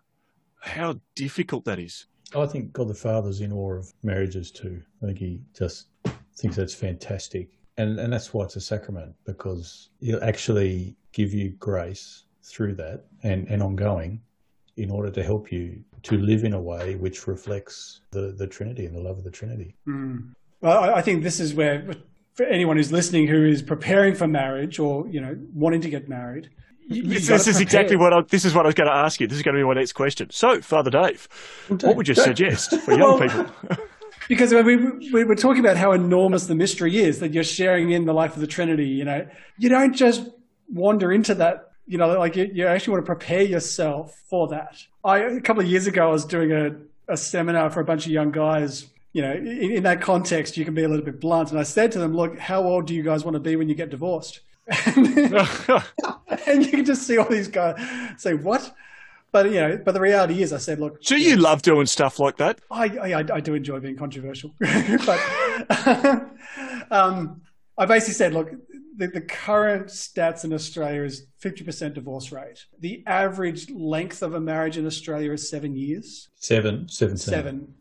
How difficult that is. Oh, I think God the Father's in awe of marriages too. I think he just thinks that's fantastic. And and that's why it's a sacrament, because he'll actually give you grace through that and, and ongoing in order to help you to live in a way which reflects the, the Trinity and the love of the Trinity. Hmm. Well, I, I think this is where, for anyone who's listening who is preparing for marriage or you know wanting to get married. You- This, is exactly what I, this is what I was going to ask you. This is going to be my next question. So, Father Dave, what would you Dave- suggest for young Well- people? Because we, we we're talking about how enormous the mystery is that you're sharing in the life of the Trinity. You know, you don't just wander into that. You know, like you, you actually want to prepare yourself for that. I a couple of years ago, I was doing a, a seminar for a bunch of young guys. You know, in, in that context, you can be a little bit blunt. And I said to them, "Look, how old do you guys want to be when you get divorced?" and you can just see all these guys say, "What?" But you know, but the reality is, I said, "Look, Do you love doing stuff like that? I, I, I do enjoy being controversial, but um, I basically said, look, the, the current stats in Australia is 50% divorce rate. The average length of a marriage in Australia is seven years. Seven, 17. Seven.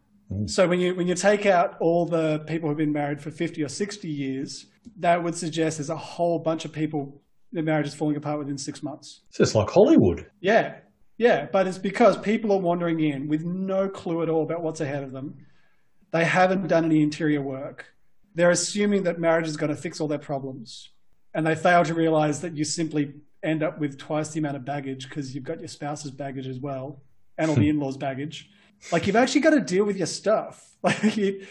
So when you when you take out all the people who've been married for 50 or 60 years, that would suggest there's a whole bunch of people their marriage is falling apart within six months. It's just like Hollywood. Yeah, yeah, but it's because people are wandering in with no clue at all about what's ahead of them. They haven't done any interior work. They're assuming that marriage is going to fix all their problems. And they fail to realize that you simply end up with twice the amount of baggage because you've got your spouse's baggage as well and all the in law's baggage. Like you've actually got to deal with your stuff. Like you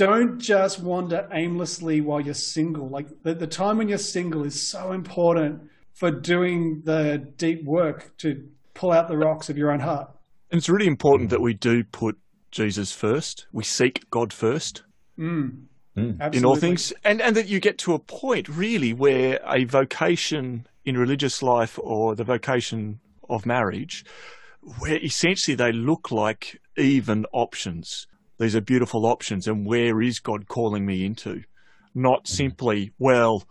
don't just wander aimlessly while you're single. Like the, the time when you're single is so important for doing the deep work to pull out the rocks of your own heart. And it's really important that we do put Jesus first. We seek God first mm. Mm. Absolutely. in all things, and and that you get to a point really where a vocation in religious life or the vocation of marriage, where essentially they look like even options. These are beautiful options, and where is God calling me into? Not hmm. simply, well,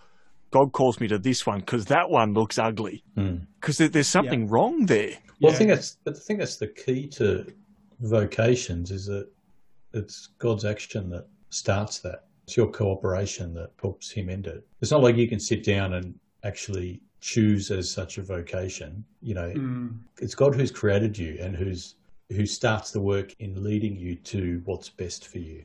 God calls me to this one because that one looks ugly. Hmm. Because there, there's something wrong there. Well, Yeah. I think that's I think that's the key to vocations is that it's God's action that starts that. It's your cooperation that helps Him end it. It's not like you can sit down and actually choose as such a vocation. You know, hmm. it's God who's created you and who's who starts the work in leading you to what's best for you.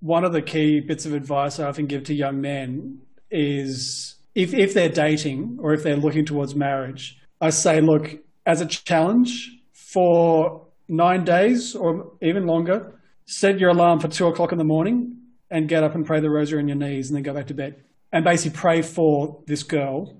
one of the key bits of advice I often give to young men is if, if they're dating or if they're looking towards marriage, I say, look, as a challenge for nine days or even longer, set your alarm for two o'clock in the morning and get up and pray the rosary on your knees and then go back to bed. And basically pray for this girl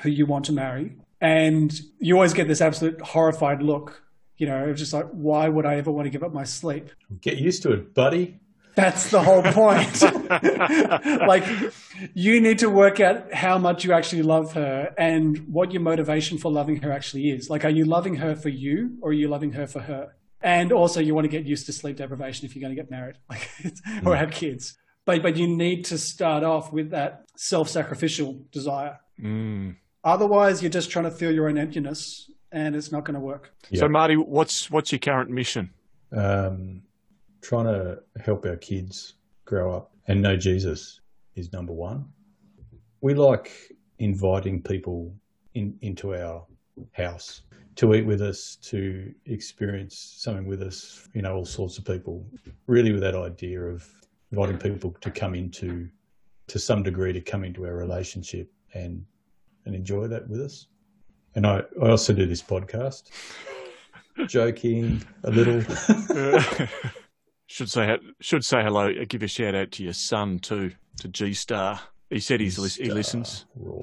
who you want to marry. And you always get this absolute horrified look, you know, of just like, why would I ever want to give up my sleep? Get used to it, buddy. That's the whole point. like, you need to work out how much you actually love her and what your motivation for loving her actually is. Like, are you loving her for you or are you loving her for her? And also, you want to get used to sleep deprivation if you're going to get married like, or mm. have kids. But, but you need to start off with that self sacrificial desire. Mm. Otherwise, you're just trying to fill your own emptiness and it's not going to work. Yeah. So, Marty, what's what's your current mission? um, trying to help our kids grow up and know Jesus is number one. We like inviting people in, into our house to eat with us, to experience something with us, you know, all sorts of people, really with that idea of inviting people to come into, to some degree, to come into our relationship and, and enjoy that with us. And I, I also do this podcast, joking a little. should say should say hello. Give a shout out to your son too, to G Star. He said he's he listens. Raw.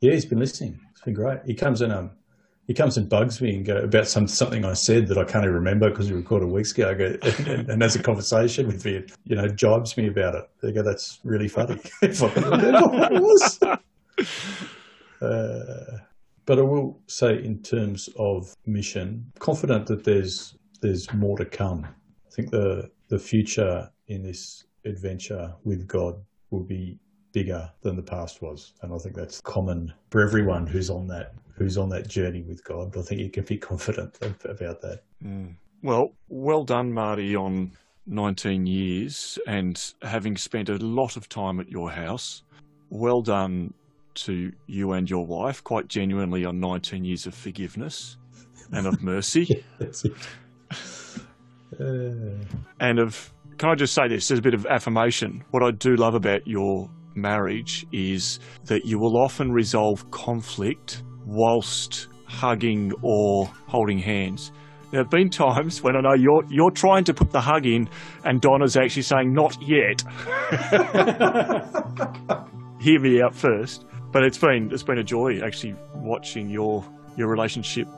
Yeah, he's been listening. It's been great. He comes and um, he comes and bugs me and go about some something I said that I can't even remember because we recorded weeks ago. I go, and, and, and has a conversation with me. and, You know, jibes me about it. They go, "That's really funny." if I remember what it was. Uh, but I will say, in terms of mission, confident that there's there's more to come. I think the the future in this adventure with God will be bigger than the past was, and I think that's common for everyone who's on that who's on that journey with God. I think you can be confident about that. Mm. Well, well done, Marty, on 19 years and having spent a lot of time at your house. Well done to you and your wife, quite genuinely, on 19 years of forgiveness and of mercy Uh, and of. Can I just say this as a bit of affirmation? What I do love about your marriage is that you will often resolve conflict whilst hugging or holding hands. There have been times when I know you're you're trying to put the hug in, and Donna's actually saying not yet. Hear me out first. But it's been it's been a joy actually watching your your relationship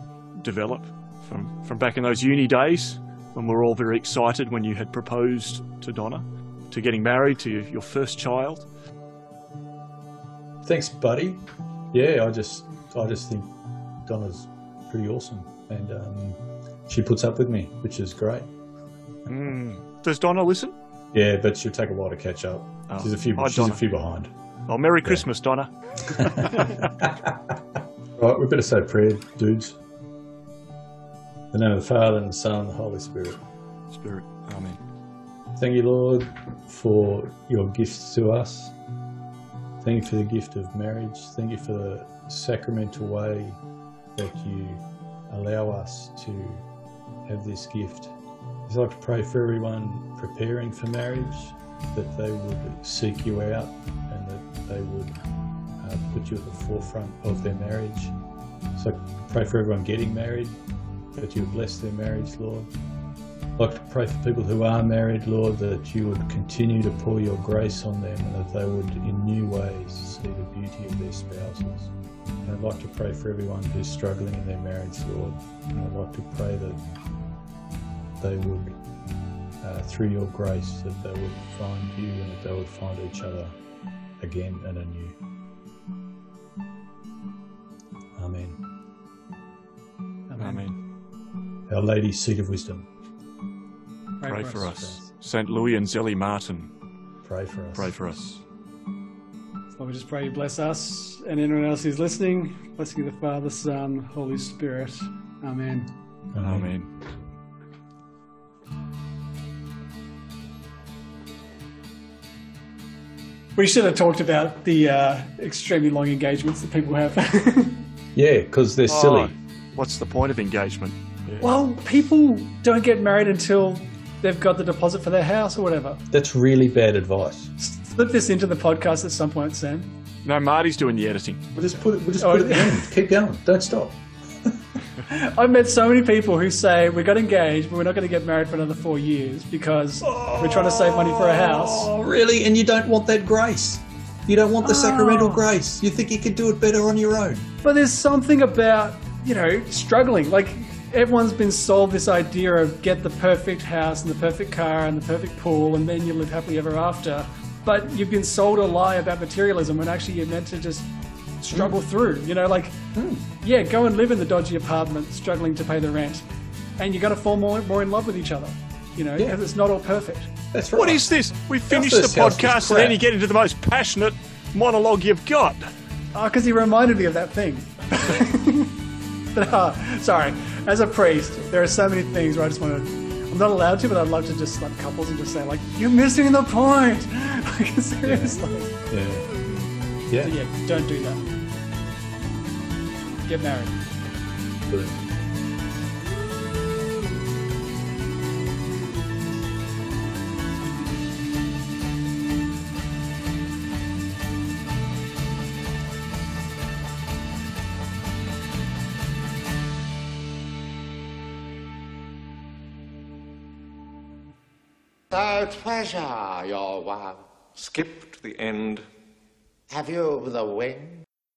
develop from from back in those uni days when we were all very excited when you had proposed to Donna, to getting married to your first child. Thanks, buddy. Yeah, I just I just think Donna's pretty awesome, and um, she puts up with me, which is great. Mm. Does Donna listen? Yeah, but she'll take a while to catch up. Oh. She's a few. Hi, she's Donna. a few behind. Oh, Merry Christmas, Donna. Right, we better say a prayer, dudes. In the name of the Father and the Son and the Holy Spirit. Spirit, Amen. Thank you, Lord, for your gifts to us. Thank you for the gift of marriage. Thank you for the sacramental way that you allow us to have this gift. I'd like to pray for everyone preparing for marriage, that they would seek you out and that they would uh, put you at the forefront of their marriage. So pray for everyone getting married, that you would bless their marriage, Lord. I'd like to pray for people who are married, Lord, that you would continue to pour your grace on them and that they would in new ways see the beauty of their spouses. And I'd like to pray for everyone who's struggling in their marriage, Lord. And I'd like to pray that they would, uh, through your grace, that they would find you and that they would find each other again and anew. Amen. Amen. Our Lady, seat of wisdom, Pray for us. St. Louis and Zélie Martin, pray for us. pray for us. So we just pray you bless us and anyone else who's listening. Blessing of the Father, Son, Holy Spirit. Amen. Amen. We should have talked about the uh, extremely long engagements that people have. Yeah, because they're silly. Oh, what's the point of engagement? Yeah. well, people don't get married until they've got the deposit for their house or whatever. That's really bad advice. Slip this into the podcast at some point, Sam. No, Marty's doing the editing. We'll just put it. We'll just Oh, put it at the end. Keep going. Don't stop. I've met so many people who say we got engaged, but we're not going to get married for another four years because we're trying to save money for a oh, house. Oh, really? And you don't want that grace? You don't want the sacramental Oh. grace? You think you can do it better on your own? But there's something about, you know, struggling. Like, everyone's been sold this idea of get the perfect house and the perfect car and the perfect pool and then you live happily ever after. But you've been sold a lie about materialism when actually you're meant to just struggle through. You know, like, yeah, go and live in the dodgy apartment struggling to pay the rent. And you got to fall more, more in love with each other, you know, Yeah. because it's not all perfect. That's right. What is this? We finished the first house was podcast and then you get into the most passionate monologue you've got. Oh, because he reminded me of that thing. but, uh, sorry, as a priest, there are so many things where I just want to. I'm not allowed to, but I'd love to just slap couples and just say, like, you're missing the point. like, seriously. Yeah. Yeah. Yeah, don't do that. Get married. Good. So treasure your one. Skip to the end. Have you the wind?